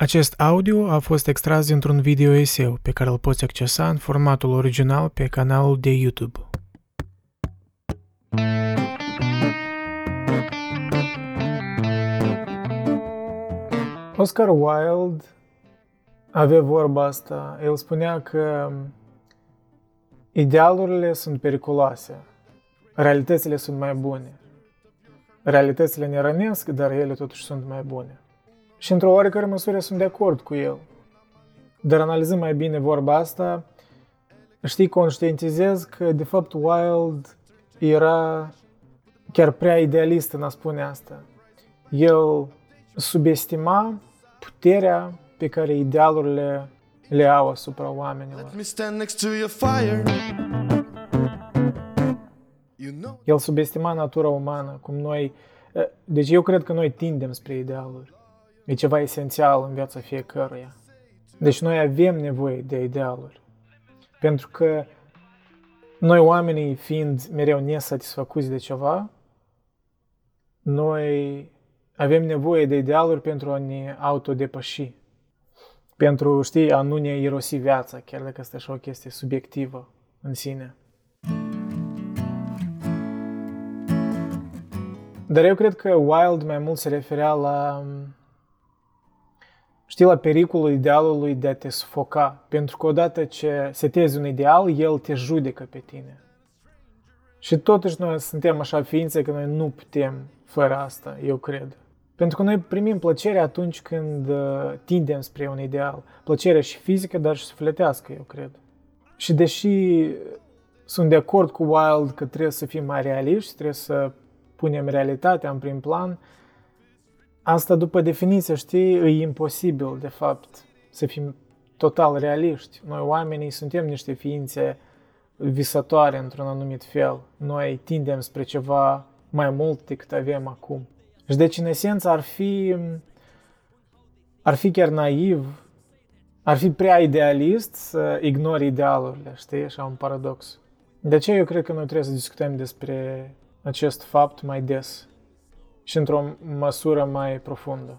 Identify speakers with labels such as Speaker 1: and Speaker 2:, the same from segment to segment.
Speaker 1: Acest audio a fost extras dintr-un video eseu pe care îl poți accesa în formatul original pe canalul de YouTube. Oscar Wilde avea vorba asta. El spunea că idealurile sunt periculoase, realitățile sunt mai bune. Realitățile ne rănesc, dar ele totuși sunt mai bune. Și într-o oarecare măsură sunt de acord cu el. Dar analizând mai bine vorba asta, știi, conștientizez că de fapt Wilde era chiar prea idealist în a spune asta. El subestima puterea pe care idealurile le au asupra oamenilor. El subestima natura umană, cum noi... Deci eu cred că noi tindem spre idealuri. E ceva esențial în viața fiecăruia. Deci noi avem nevoie de idealuri. Pentru că noi oamenii fiind mereu nesatisfăcuți de ceva, noi avem nevoie de idealuri pentru a ne autodepăși. Pentru, știi, a nu ne irosi viața, chiar dacă este așa o chestie subiectivă în sine. Dar eu cred că Wild mai mult se referea la știi, la pericolul idealului de a te sufoca. Pentru că odată ce setezi un ideal, el te judecă pe tine. Și totuși noi suntem așa ființe că noi nu putem fără asta, eu cred. Pentru că noi primim plăcere atunci când uh, tindem spre un ideal. Plăcerea și fizică, dar și sufletească, eu cred. Și deși sunt de acord cu Wild că trebuie să fim mai realiști, trebuie să punem realitatea în prim plan, Asta, după definiție, știi, e imposibil, de fapt, să fim total realiști. Noi, oamenii, suntem niște ființe visătoare într-un anumit fel. Noi tindem spre ceva mai mult decât avem acum. Și deci, în esență, ar fi, ar fi chiar naiv, ar fi prea idealist să ignori idealurile, știi? Așa un paradox. De aceea eu cred că noi trebuie să discutăm despre acest fapt mai des și într-o măsură mai profundă.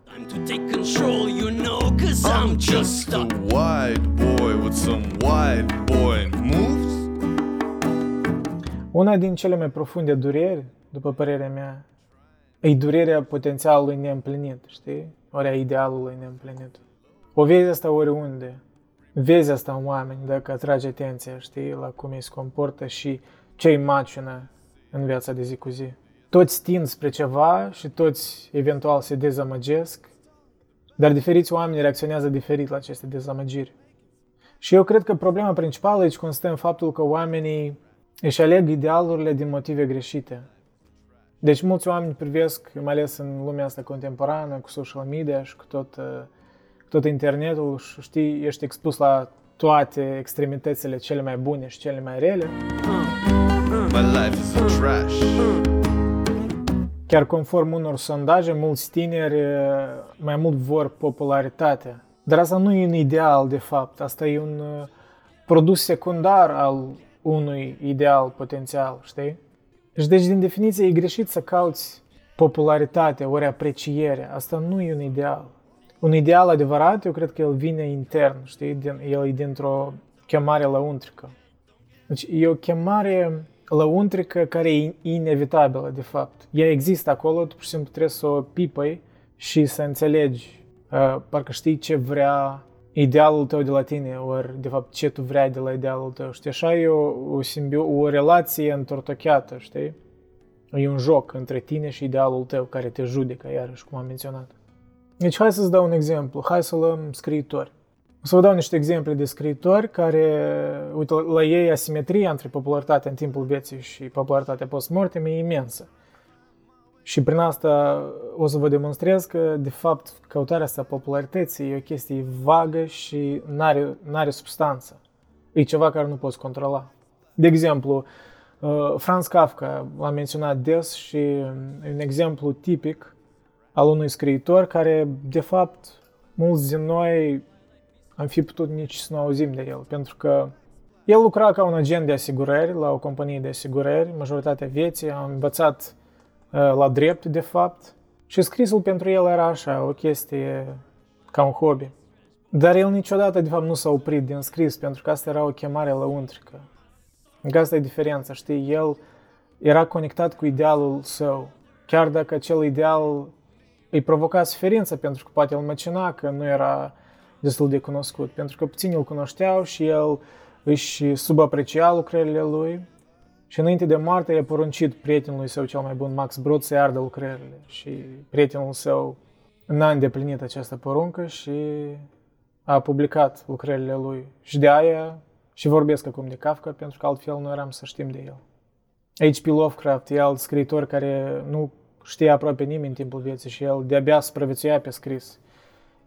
Speaker 1: Una din cele mai profunde dureri, după părerea mea, e durerea potențialului neîmplinit, știi? Ori a idealului neîmplinit. O vezi asta oriunde. Vezi asta în oameni dacă atrage atenția, știi, la cum ei se comportă și ce îi macină în viața de zi cu zi toți tind spre ceva și toți eventual se dezamăgesc, dar diferiți oameni reacționează diferit la aceste dezamăgiri. Și eu cred că problema principală aici constă în faptul că oamenii își aleg idealurile din motive greșite. Deci mulți oameni privesc, mai ales în lumea asta contemporană, cu social media și cu tot, tot internetul și știi, ești expus la toate extremitățile cele mai bune și cele mai rele. My life is a trash. Chiar conform unor sondaje, mulți tineri mai mult vor popularitatea. Dar asta nu e un ideal, de fapt. Asta e un produs secundar al unui ideal potențial, știi? Și deci, din definiție, e greșit să cauți popularitate, ori apreciere. Asta nu e un ideal. Un ideal adevărat, eu cred că el vine intern, știi? Din, el e dintr-o chemare lăuntrică. Deci e o chemare lăuntrică care e inevitabilă, de fapt. Ea există acolo, tu pur și simplu trebuie să o pipăi și să înțelegi, uh, parcă știi ce vrea idealul tău de la tine, ori de fapt ce tu vrei de la idealul tău. Știi, așa e o, o, simbio- o relație întortocheată, știi? E un joc între tine și idealul tău care te judecă, iarăși, cum am menționat. Deci hai să-ți dau un exemplu. Hai să luăm scriitori. O să vă dau niște exemple de scriitori care, uite, la ei asimetria între popularitatea în timpul vieții și popularitatea post-mortem e imensă. Și prin asta o să vă demonstrez că, de fapt, căutarea asta popularității e o chestie vagă și n-are, n-are substanță. E ceva care nu poți controla. De exemplu, uh, Franz Kafka l-am menționat des și e un exemplu tipic al unui scriitor care, de fapt, mulți din noi am fi putut nici să nu auzim de el, pentru că el lucra ca un agent de asigurări la o companie de asigurări, majoritatea vieții, a învățat uh, la drept, de fapt, și scrisul pentru el era așa, o chestie ca un hobby. Dar el niciodată, de fapt, nu s-a oprit din scris, pentru că asta era o chemare lăuntrică. Că asta e diferența, știi? El era conectat cu idealul său. Chiar dacă acel ideal îi provoca suferință, pentru că poate el măcina că nu era destul de cunoscut, pentru că puțini îl cunoșteau și el își subaprecia lucrările lui și înainte de moarte i-a poruncit prietenului său cel mai bun, Max Brod, să ardă lucrările și prietenul său n-a îndeplinit această poruncă și a publicat lucrările lui și de aia și vorbesc acum de Kafka pentru că altfel nu eram să știm de el. H.P. Lovecraft e alt scriitor care nu știa aproape nimeni în timpul vieții și el de-abia supraviețuia pe scris.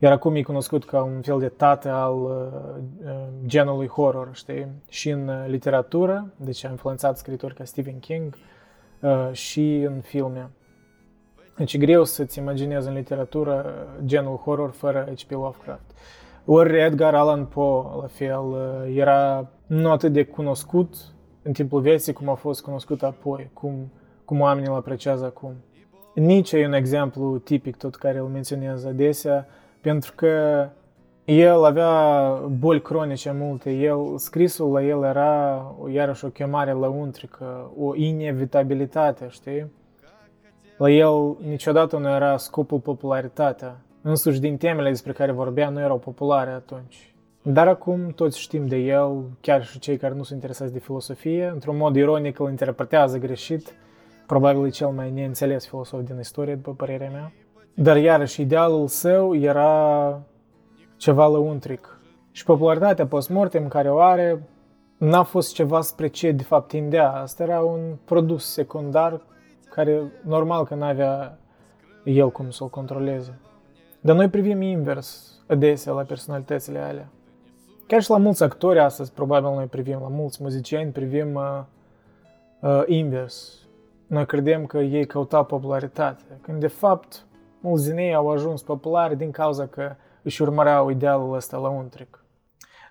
Speaker 1: Iar acum e cunoscut ca un fel de tată al uh, genului horror, știi? Și în uh, literatură, deci a influențat scriitori ca Stephen King uh, și în filme. Deci e greu să-ți imaginezi în literatură genul horror fără H.P. Lovecraft. Ori Edgar Allan Poe, la fel, uh, era nu atât de cunoscut în timpul vieții cum a fost cunoscut apoi, cum, cum oamenii îl apreciază acum. Nici e un exemplu tipic tot care îl menționez adesea, pentru că el avea boli cronice multe, el, scrisul la el era iarăși o chemare lăuntrică, o inevitabilitate, știi? La el niciodată nu era scopul popularitatea. Însuși din temele despre care vorbea nu erau populare atunci. Dar acum toți știm de el, chiar și cei care nu sunt interesați de filosofie, într-un mod ironic îl interpretează greșit, probabil e cel mai neînțeles filosof din istorie, după părerea mea. Dar iarăși, idealul său era ceva lăuntric. Și popularitatea post-mortem care o are n-a fost ceva spre ce de fapt tindea. Asta era un produs secundar care normal că n-avea el cum să-l controleze. Dar noi privim invers adesea la personalitățile alea. Chiar și la mulți actori astăzi, probabil noi privim, la mulți muzicieni privim uh, uh, invers. Noi credem că ei căutau popularitate, când de fapt mulți din ei au ajuns populari din cauza că își urmăreau idealul ăsta la untric.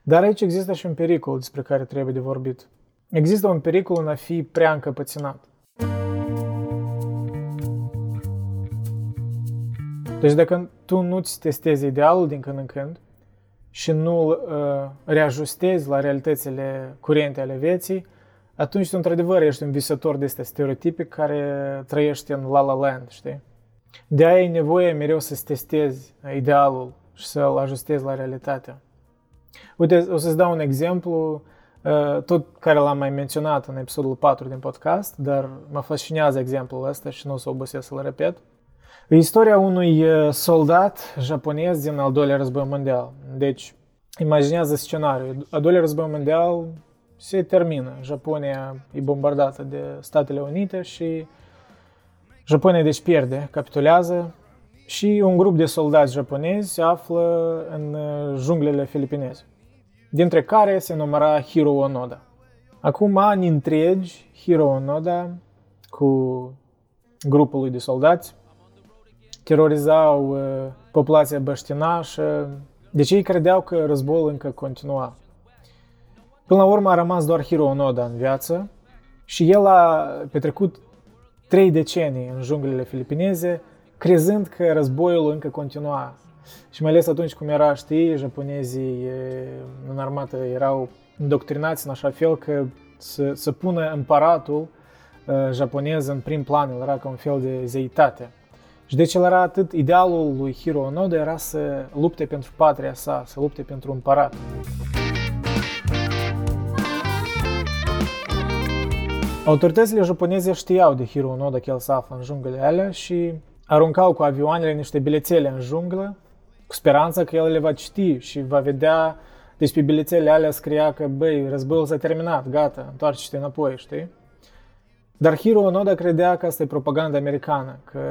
Speaker 1: Dar aici există și un pericol despre care trebuie de vorbit. Există un pericol în a fi prea încăpățânat. Deci dacă tu nu-ți testezi idealul din când în când și nu îl uh, reajustezi la realitățile curente ale vieții, atunci tu într-adevăr ești un visător de este stereotipic care trăiește în la la land, știi? De aia e nevoie mereu să-ți testezi idealul și să-l ajustezi la realitate. Uite, o să-ți dau un exemplu, uh, tot care l-am mai menționat în episodul 4 din podcast, dar mă fascinează exemplul ăsta și nu o să obosesc să-l repet. E istoria unui uh, soldat japonez din al doilea război mondial. Deci, imaginează scenariul. Al doilea război mondial se termină. Japonia e bombardată de Statele Unite și Japonia deci pierde, capitulează și un grup de soldați japonezi se află în uh, junglele filipineze, dintre care se număra Hiro Onoda. Acum ani întregi, Hiro Onoda cu grupul lui de soldați terorizau uh, populația băștinașă, deci ei credeau că războiul încă continua. Până la urmă a rămas doar Hiro Onoda în viață și el a petrecut trei decenii în junglele filipineze, crezând că războiul încă continua. Și mai ales atunci cum era, știi, japonezii în armată erau indoctrinați în așa fel că să, să pună împăratul uh, japonez în prim plan, el era ca un fel de zeitate. Și deci el era atât, idealul lui Hiro Onoda era să lupte pentru patria sa, să lupte pentru împărat. Autoritățile japoneze știau de Hiro Onoda că el se află în junglele alea și aruncau cu avioanele niște bilețele în junglă cu speranța că el le va citi și va vedea deci pe bilețele alea scria că, băi, războiul s-a terminat, gata, întoarce-te înapoi, știi? Dar Hiro Onoda credea că asta e propaganda americană, că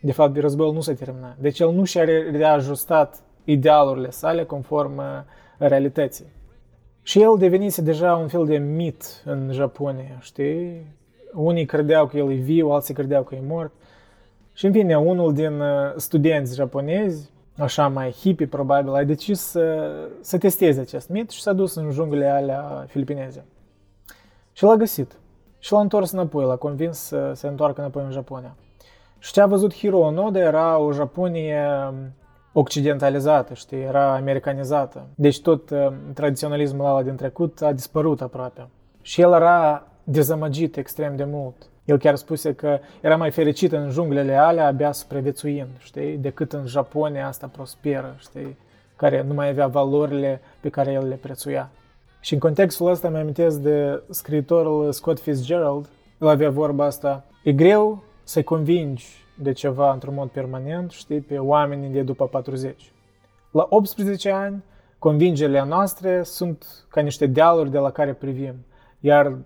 Speaker 1: de fapt războiul nu s-a terminat. Deci el nu și-a reajustat idealurile sale conform uh, realității. Și el devenise deja un fel de mit în Japonia, știi? Unii credeau că el e viu, alții credeau că e mort. Și în fine, unul din uh, studenți japonezi, așa mai hippie probabil, a decis să, să testeze acest mit și s-a dus în junglele alea filipineze. Și l-a găsit. Și l-a întors înapoi, l-a convins să se întoarcă înapoi în Japonia. Și ce a văzut Hiro Onoda era o Japonie occidentalizată, știi, era americanizată. Deci tot uh, tradiționalismul ăla din trecut a dispărut aproape. Și el era dezamăgit extrem de mult. El chiar spuse că era mai fericit în junglele alea abia supraviețuind, știi, decât în Japonia asta prosperă, știi, care nu mai avea valorile pe care el le prețuia. Și în contextul ăsta mi amintesc de scriitorul Scott Fitzgerald. El avea vorba asta. E greu să-i convingi de ceva într-un mod permanent, știi, pe oamenii de după 40. La 18 ani, convingerile noastre sunt ca niște dealuri de la care privim. Iar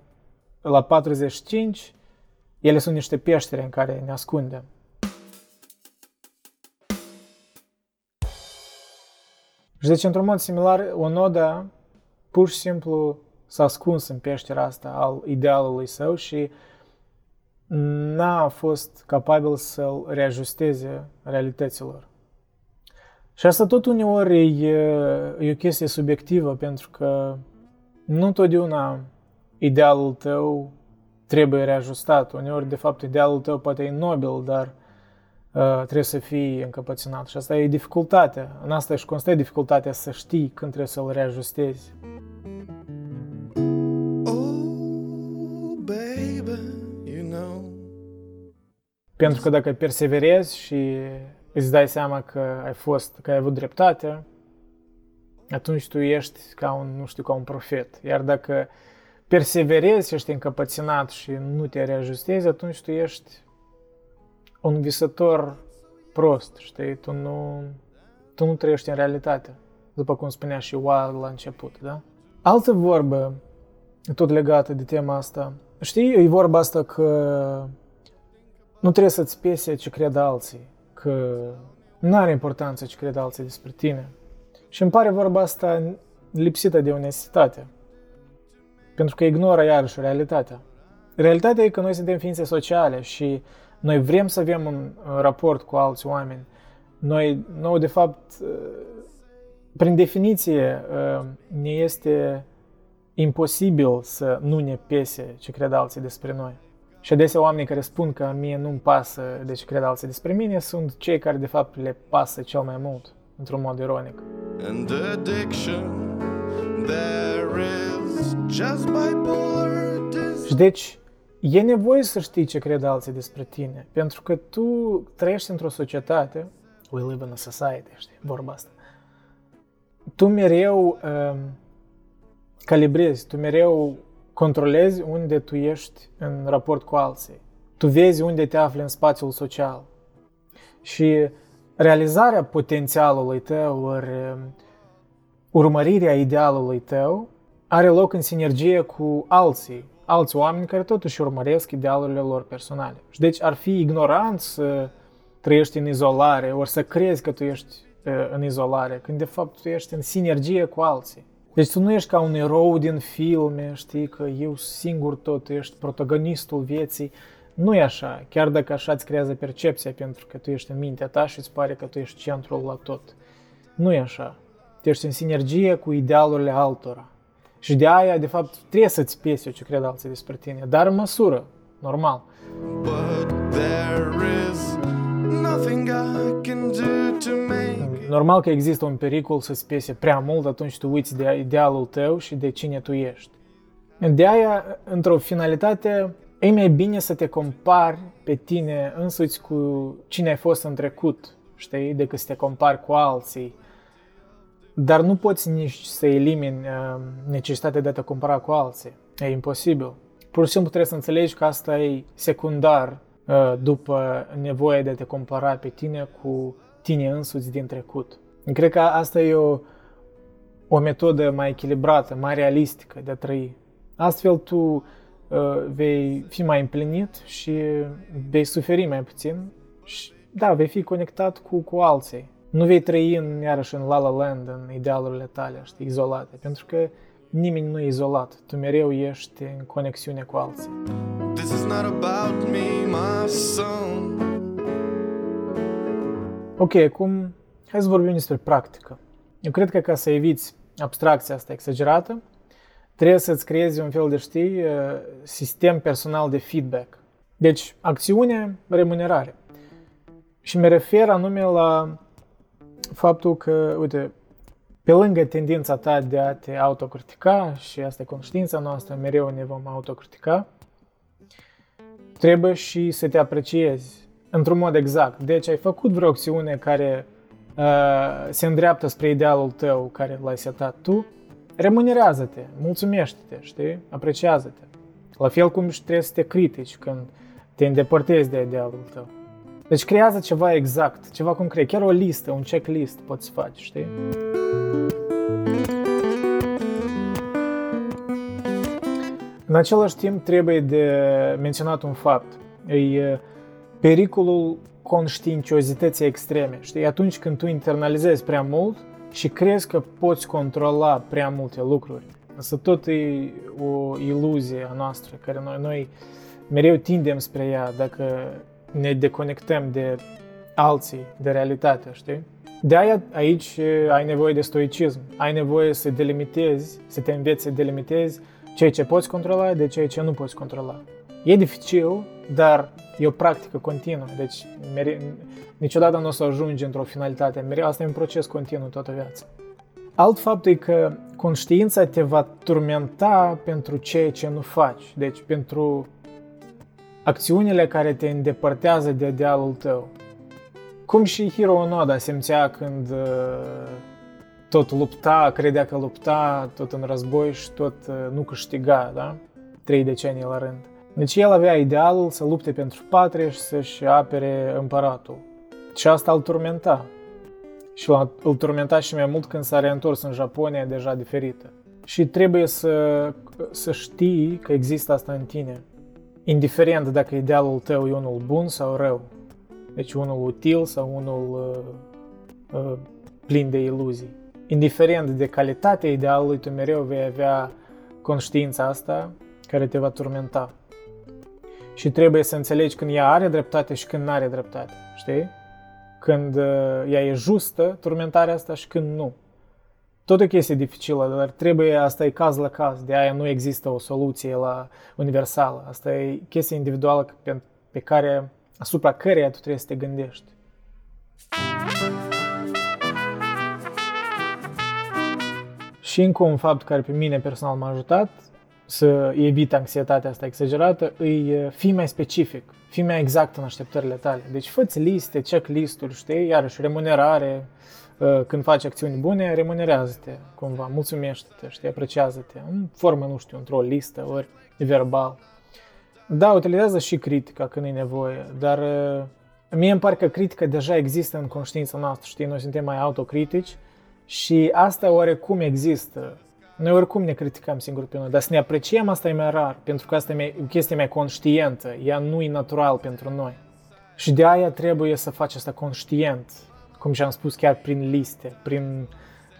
Speaker 1: la 45, ele sunt niște peștere în care ne ascundem. Și deci, într-un mod similar, o nodă pur și simplu s-a ascuns în peștera asta al idealului său și n-a fost capabil să-l reajusteze realităților. Și asta tot uneori e, e o chestie subiectivă, pentru că nu totdeauna idealul tău trebuie reajustat. Uneori, de fapt, idealul tău poate e nobil, dar uh, trebuie să fii încăpățânat. Și asta e dificultatea. În asta și constă dificultatea să știi când trebuie să-l reajustezi. Pentru că dacă perseverezi și îți dai seama că ai fost, că ai avut dreptate, atunci tu ești ca un, nu știu, ca un profet. Iar dacă perseverezi și ești încăpățânat și nu te reajustezi, atunci tu ești un visător prost, știi? Tu nu, tu nu trăiești în realitate, după cum spunea și Wild la început, da? Altă vorbă, tot legată de tema asta, știi, e vorba asta că nu trebuie să-ți pese ce cred alții, că nu are importanță ce cred alții despre tine. Și îmi pare vorba asta lipsită de onestitate. Pentru că ignoră iarăși realitatea. Realitatea e că noi suntem ființe sociale și noi vrem să avem un raport cu alți oameni. Noi, nou, de fapt, prin definiție, ne este imposibil să nu ne pese ce cred alții despre noi. Și adesea oamenii care spun că mie nu-mi pasă de ce cred alții despre mine sunt cei care de fapt le pasă cel mai mult, într-un mod ironic. And addiction, there is just bipolar Și deci, e nevoie să știi ce cred alții despre tine, pentru că tu trăiești într-o societate, we live in a society, știi, vorba asta. Tu mereu um, calibrezi, tu mereu controlezi unde tu ești în raport cu alții. Tu vezi unde te afli în spațiul social. Și realizarea potențialului tău, ori um, urmărirea idealului tău, are loc în sinergie cu alții, alți oameni care totuși urmăresc idealurile lor personale. Și deci ar fi ignorant să trăiești în izolare, ori să crezi că tu ești uh, în izolare, când de fapt tu ești în sinergie cu alții. Deci tu nu ești ca un erou din filme, știi, că eu singur tot ești protagonistul vieții. Nu e așa, chiar dacă așa îți creează percepția pentru că tu ești în mintea ta și îți pare că tu ești centrul la tot. Nu e așa. Tu ești în sinergie cu idealurile altora. Și de aia, de fapt, trebuie să-ți pese ce cred alții despre tine, dar în măsură, normal. But there is nothing I can do to make Normal că există un pericol să-ți pese prea mult atunci tu uiți de idealul tău și de cine tu ești. De aia, într-o finalitate, e mai bine să te compari pe tine însuți cu cine ai fost în trecut, știi, decât să te compari cu alții. Dar nu poți nici să elimini uh, necesitatea de a te compara cu alții. E imposibil. Pur și simplu trebuie să înțelegi că asta e secundar uh, după nevoia de a te compara pe tine cu tine însuți din trecut. Cred că asta e o, o metodă mai echilibrată, mai realistică de a trăi. Astfel tu uh, vei fi mai împlinit și vei suferi mai puțin și da, vei fi conectat cu, cu alții. Nu vei trăi în, iarăși în la la land, în idealurile tale, știi, izolate, pentru că nimeni nu e izolat. Tu mereu ești în conexiune cu alții. This is not about me, my son. Ok, acum hai să vorbim despre practică. Eu cred că ca să eviți abstracția asta exagerată, trebuie să-ți creezi un fel de, știi, uh, sistem personal de feedback. Deci, acțiune, remunerare. Și mă refer anume la faptul că, uite, pe lângă tendința ta de a te autocritica, și asta e conștiința noastră, mereu ne vom autocritica, trebuie și să te apreciezi într-un mod exact. Deci ai făcut vreo acțiune care uh, se îndreaptă spre idealul tău care l-ai setat tu, remunerează-te, mulțumește-te, știi? Apreciază-te. La fel cum și trebuie să te critici când te îndepărtezi de idealul tău. Deci creează ceva exact, ceva concret, chiar o listă, un checklist poți să faci, știi? În același timp trebuie de menționat un fapt. E pericolul conștiinciozității extreme. Știi, atunci când tu internalizezi prea mult și crezi că poți controla prea multe lucruri. Însă tot e o iluzie a noastră, care noi, noi mereu tindem spre ea dacă ne deconectăm de alții, de realitate, știi? De aia aici ai nevoie de stoicism, ai nevoie să delimitezi, să te înveți să delimitezi ceea ce poți controla de ceea ce nu poți controla. E dificil, dar e o practică continuă, deci mere- niciodată nu o să ajungi într-o finalitate, mereu asta e un proces continuu toată viața. Alt fapt e că conștiința te va turmenta pentru ceea ce nu faci, deci pentru acțiunile care te îndepărtează de idealul tău. Cum și Hiro Onoda simțea când uh, tot lupta, credea că lupta tot în război și tot uh, nu câștiga, da? Trei decenii la rând. Deci el avea idealul să lupte pentru patrie și să-și apere împăratul. Și asta îl turmenta. Și îl turmenta și mai mult când s-a reîntors în Japonia deja diferită. Și trebuie să, să știi că există asta în tine. Indiferent dacă idealul tău e unul bun sau rău. Deci unul util sau unul uh, uh, plin de iluzii. Indiferent de calitatea idealului, tu mereu vei avea conștiința asta care te va turmenta. Și trebuie să înțelegi când ea are dreptate și când nu are dreptate, știi? Când uh, ea e justă, turmentarea asta, și când nu. Tot o chestie dificilă, dar trebuie, asta e caz la caz, de aia nu există o soluție la universală. Asta e chestie individuală pe, pe care, asupra căreia tu trebuie să te gândești. Și încă un fapt care pe mine personal m-a ajutat să evit anxietatea asta exagerată, îi fii mai specific, fii mai exact în așteptările tale. Deci fă liste, checklist-uri, știi, iarăși remunerare, când faci acțiuni bune, remunerează-te cumva, mulțumește-te, știi, apreciază-te, în formă, nu știu, într-o listă, ori verbal. Da, utilizează și critica când e nevoie, dar mie îmi pare că critica deja există în conștiința noastră, știi, noi suntem mai autocritici și asta oarecum există noi oricum ne criticăm singur pe noi, dar să ne apreciem asta e mai rar, pentru că asta e o chestie mai conștientă, ea nu e natural pentru noi. Și de aia trebuie să faci asta conștient, cum și-am spus chiar prin liste, prin,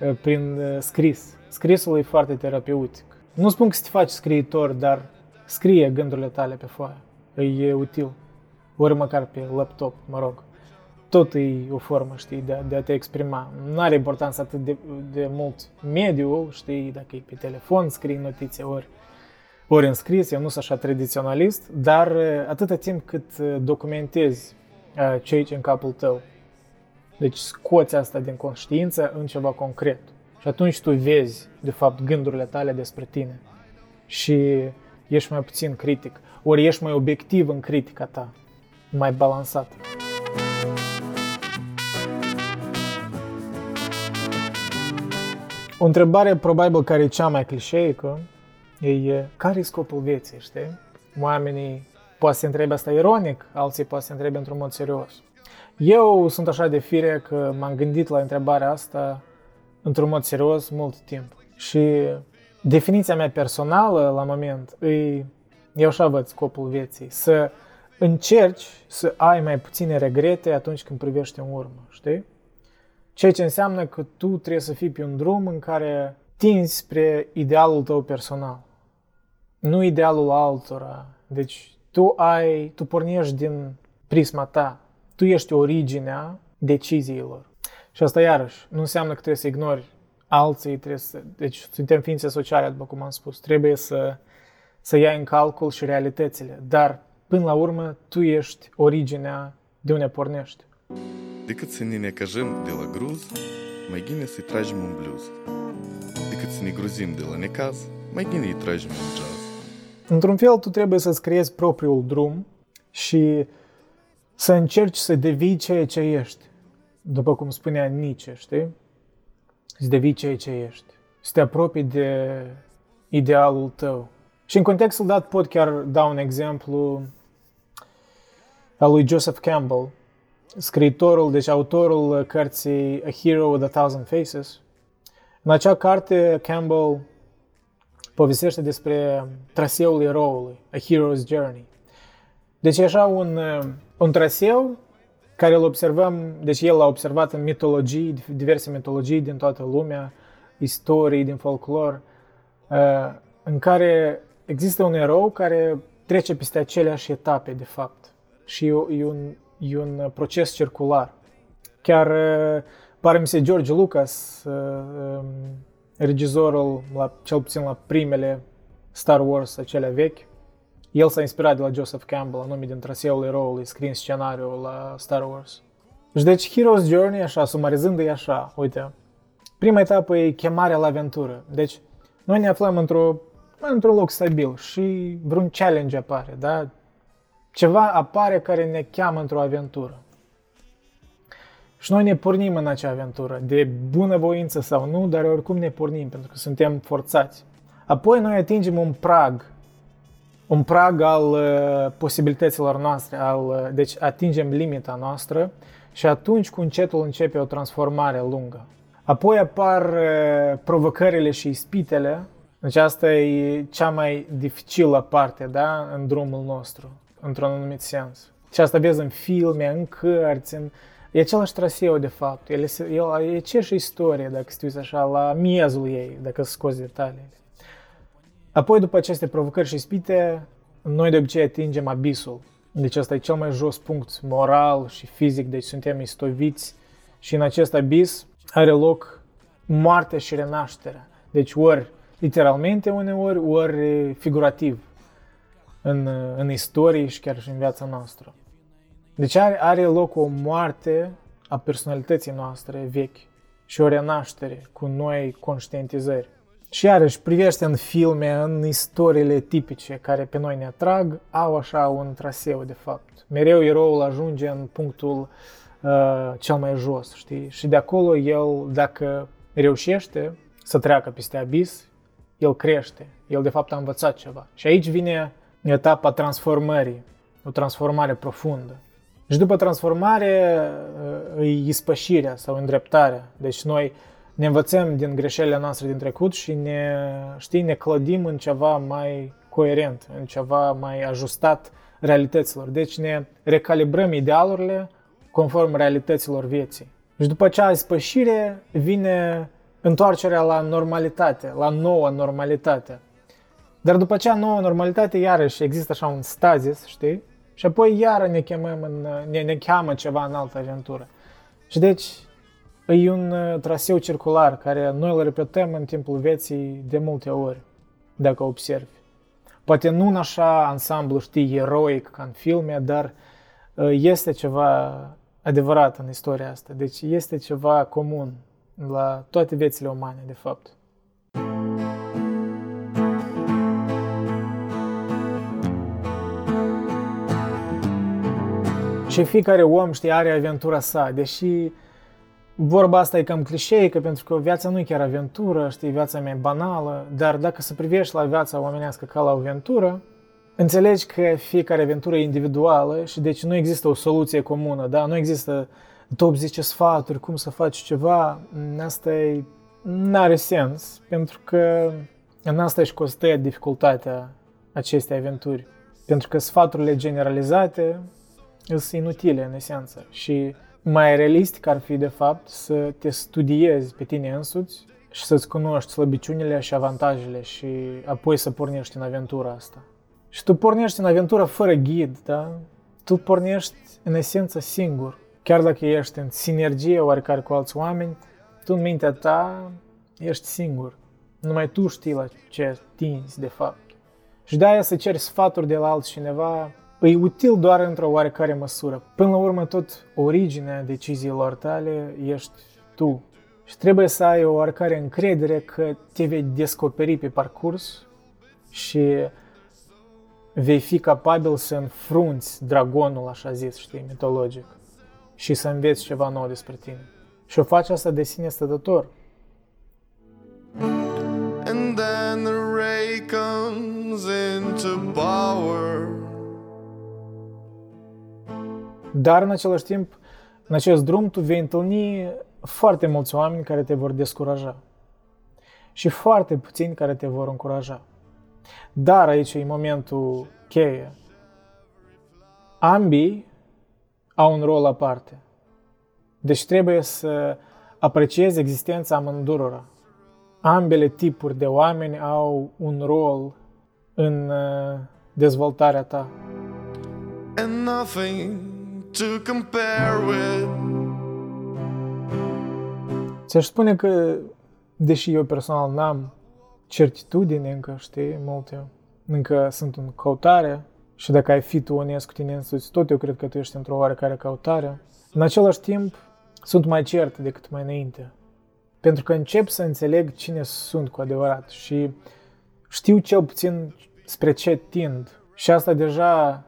Speaker 1: uh, prin uh, scris. Scrisul e foarte terapeutic. Nu spun că să te faci scriitor, dar scrie gândurile tale pe foaie. E util. Ori măcar pe laptop, mă rog tot e o formă, știi, de, de a te exprima. Nu are importanță atât de, de mult mediul, știi, dacă e pe telefon, scrii notițe, ori, ori în scris, eu nu sunt așa tradiționalist, dar atâta timp cât documentezi ce aici în capul tău, deci scoți asta din conștiință în ceva concret. Și atunci tu vezi, de fapt, gândurile tale despre tine. Și ești mai puțin critic. Ori ești mai obiectiv în critica ta, mai balansat. O întrebare probabil care e cea mai clișeică e care e scopul vieții, știi? Oamenii poate să întrebe asta ironic, alții poate să întrebe într-un mod serios. Eu sunt așa de fire că m-am gândit la întrebarea asta într-un mod serios mult timp. Și definiția mea personală la moment e, eu așa văd scopul vieții, să încerci să ai mai puține regrete atunci când privești în urmă, știi? Ceea ce înseamnă că tu trebuie să fii pe un drum în care tinzi spre idealul tău personal, nu idealul altora. Deci tu ai, tu pornești din prisma ta, tu ești originea deciziilor. Și asta iarăși nu înseamnă că trebuie să ignori alții, trebuie să, deci suntem ființe sociale, după cum am spus, trebuie să, să iai în calcul și realitățile, dar până la urmă tu ești originea de unde pornești.
Speaker 2: Decât să ne necăjăm de la gruz, mai bine să-i tragem un blues. Decât să ne gruzim de la necaz, mai bine îi tragem un jazz.
Speaker 1: Într-un fel, tu trebuie să-ți creezi propriul drum și să încerci să devii ceea ce ești. După cum spunea Nietzsche, știi? Să devii ceea ce ești. Să te apropii de idealul tău. Și în contextul dat pot chiar da un exemplu al lui Joseph Campbell, scriitorul, deci autorul cărții A Hero with a Thousand Faces. În acea carte, Campbell povestește despre traseul eroului, A Hero's Journey. Deci e așa un, un traseu care îl observăm, deci el l-a observat în mitologii, diverse mitologii din toată lumea, istorii din folclor, în care există un erou care trece peste aceleași etape, de fapt. Și e, e, un, e un proces circular. Chiar pare mi se George Lucas, regizorul, la, cel puțin la primele Star Wars, acelea vechi, el s-a inspirat de la Joseph Campbell, anume din traseul eroului, scris scenariul la Star Wars. Și deci Hero's Journey, așa, sumarizând e așa, uite, prima etapă e chemarea la aventură. Deci, noi ne aflăm într-o, într-un loc stabil și vreun challenge apare, da? Ceva apare care ne cheamă într-o aventură. Și noi ne pornim în acea aventură, de bunăvoință sau nu, dar oricum ne pornim, pentru că suntem forțați. Apoi noi atingem un prag, un prag al uh, posibilităților noastre, al, uh, deci atingem limita noastră și atunci cu încetul începe o transformare lungă. Apoi apar uh, provocările și ispitele, deci asta e cea mai dificilă parte da, în drumul nostru, într-un anumit sens. Și asta vezi în filme, în cărți, în, E același traseu, de fapt. El, el, e aceeași istorie, dacă să așa, la miezul ei, dacă să scoți detaliile. Apoi, după aceste provocări și spite, noi de obicei atingem abisul. Deci asta e cel mai jos punct moral și fizic, deci suntem istoviți și în acest abis are loc moartea și renașterea. Deci ori literalmente uneori, ori figurativ în, în istorie și chiar și în viața noastră. Deci are, are loc o moarte a personalității noastre vechi și o renaștere cu noi conștientizări. Și iarăși privește în filme, în istoriile tipice care pe noi ne atrag, au așa un traseu de fapt. Mereu eroul ajunge în punctul uh, cel mai jos, știi? Și de acolo el, dacă reușește să treacă peste abis, el crește. El de fapt a învățat ceva. Și aici vine etapa transformării, o transformare profundă. Și după transformare uh, e ispășirea sau îndreptarea. Deci noi ne învățăm din greșelile noastre din trecut și ne, știi, ne clădim în ceva mai coerent, în ceva mai ajustat realităților. Deci ne recalibrăm idealurile conform realităților vieții. Și după acea ispășire vine întoarcerea la normalitate, la noua normalitate. Dar după acea nouă normalitate, iarăși există așa un stazis, știi? Și apoi iară ne chemăm în, ne, ne cheamă ceva în altă aventură. Și deci e un uh, traseu circular care noi îl repetăm în timpul vieții de multe ori, dacă observi. Poate nu în așa ansamblu, știi, eroic ca în filme, dar uh, este ceva adevărat în istoria asta. Deci este ceva comun la toate viețile umane, de fapt. Și fiecare om, știi, are aventura sa, deși vorba asta e cam clișeică, pentru că viața nu e chiar aventură, știi, viața mea e banală, dar dacă să privești la viața omenească ca la o aventură, înțelegi că fiecare aventură e individuală și deci nu există o soluție comună, da? Nu există top 10 sfaturi, cum să faci ceva, asta e, n-are sens, pentru că în asta își costă dificultatea acestei aventuri. Pentru că sfaturile generalizate sunt inutile în esență și mai realistic ar fi de fapt să te studiezi pe tine însuți și să-ți cunoști slăbiciunile și avantajele și apoi să pornești în aventura asta. Și tu pornești în aventură fără ghid, da? Tu pornești în esență singur. Chiar dacă ești în sinergie oarecare cu alți oameni, tu în mintea ta ești singur. Numai tu știi la ce tinzi de fapt. Și de aia să ceri sfaturi de la altcineva e util doar într-o oarecare măsură. Până la urmă, tot originea deciziilor tale ești tu. Și trebuie să ai o oarecare încredere că te vei descoperi pe parcurs și vei fi capabil să înfrunți dragonul, așa zis, știi, mitologic, și să înveți ceva nou despre tine. Și o faci asta de sine stătător.
Speaker 2: And then the ray comes into power.
Speaker 1: Dar în același timp, în acest drum, tu vei întâlni foarte mulți oameni care te vor descuraja și foarte puțini care te vor încuraja. Dar aici e momentul cheie. Ambii au un rol aparte. Deci trebuie să apreciezi existența amândurora. Ambele tipuri de oameni au un rol în uh, dezvoltarea ta.
Speaker 2: And nothing to compare with.
Speaker 1: Ți-aș spune că, deși eu personal n-am certitudine încă, știi, multe, încă sunt în căutare și dacă ai fi tu onest cu tine însuți, tot eu cred că tu ești într-o oarecare căutare. În același timp, sunt mai cert decât mai înainte. Pentru că încep să înțeleg cine sunt cu adevărat și știu cel puțin spre ce tind. Și asta deja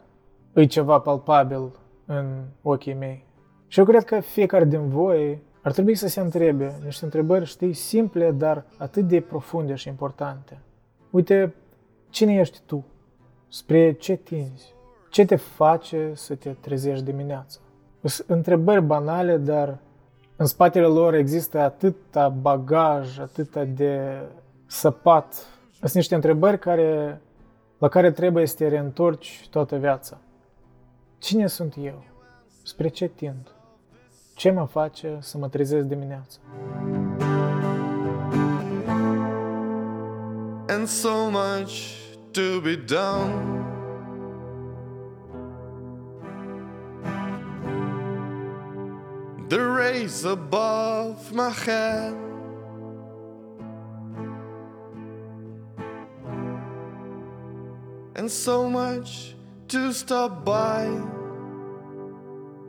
Speaker 1: e ceva palpabil în ochii mei. Și eu cred că fiecare din voi ar trebui să se întrebe niște întrebări, știi, simple, dar atât de profunde și importante. Uite, cine ești tu? Spre ce tinzi? Ce te face să te trezești dimineața? Sunt întrebări banale, dar în spatele lor există atâta bagaj, atâta de săpat. Sunt niște întrebări care, la care trebuie să te reîntorci toată viața. Cine sunt eu? Spre ce tind? Ce mă face să mă trezesc dimineața?
Speaker 2: And so much to be done. The rays above my head. And so much to stop by.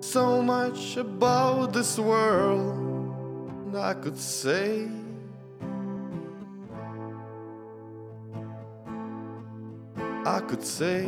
Speaker 2: So much about this world I could say. I could say.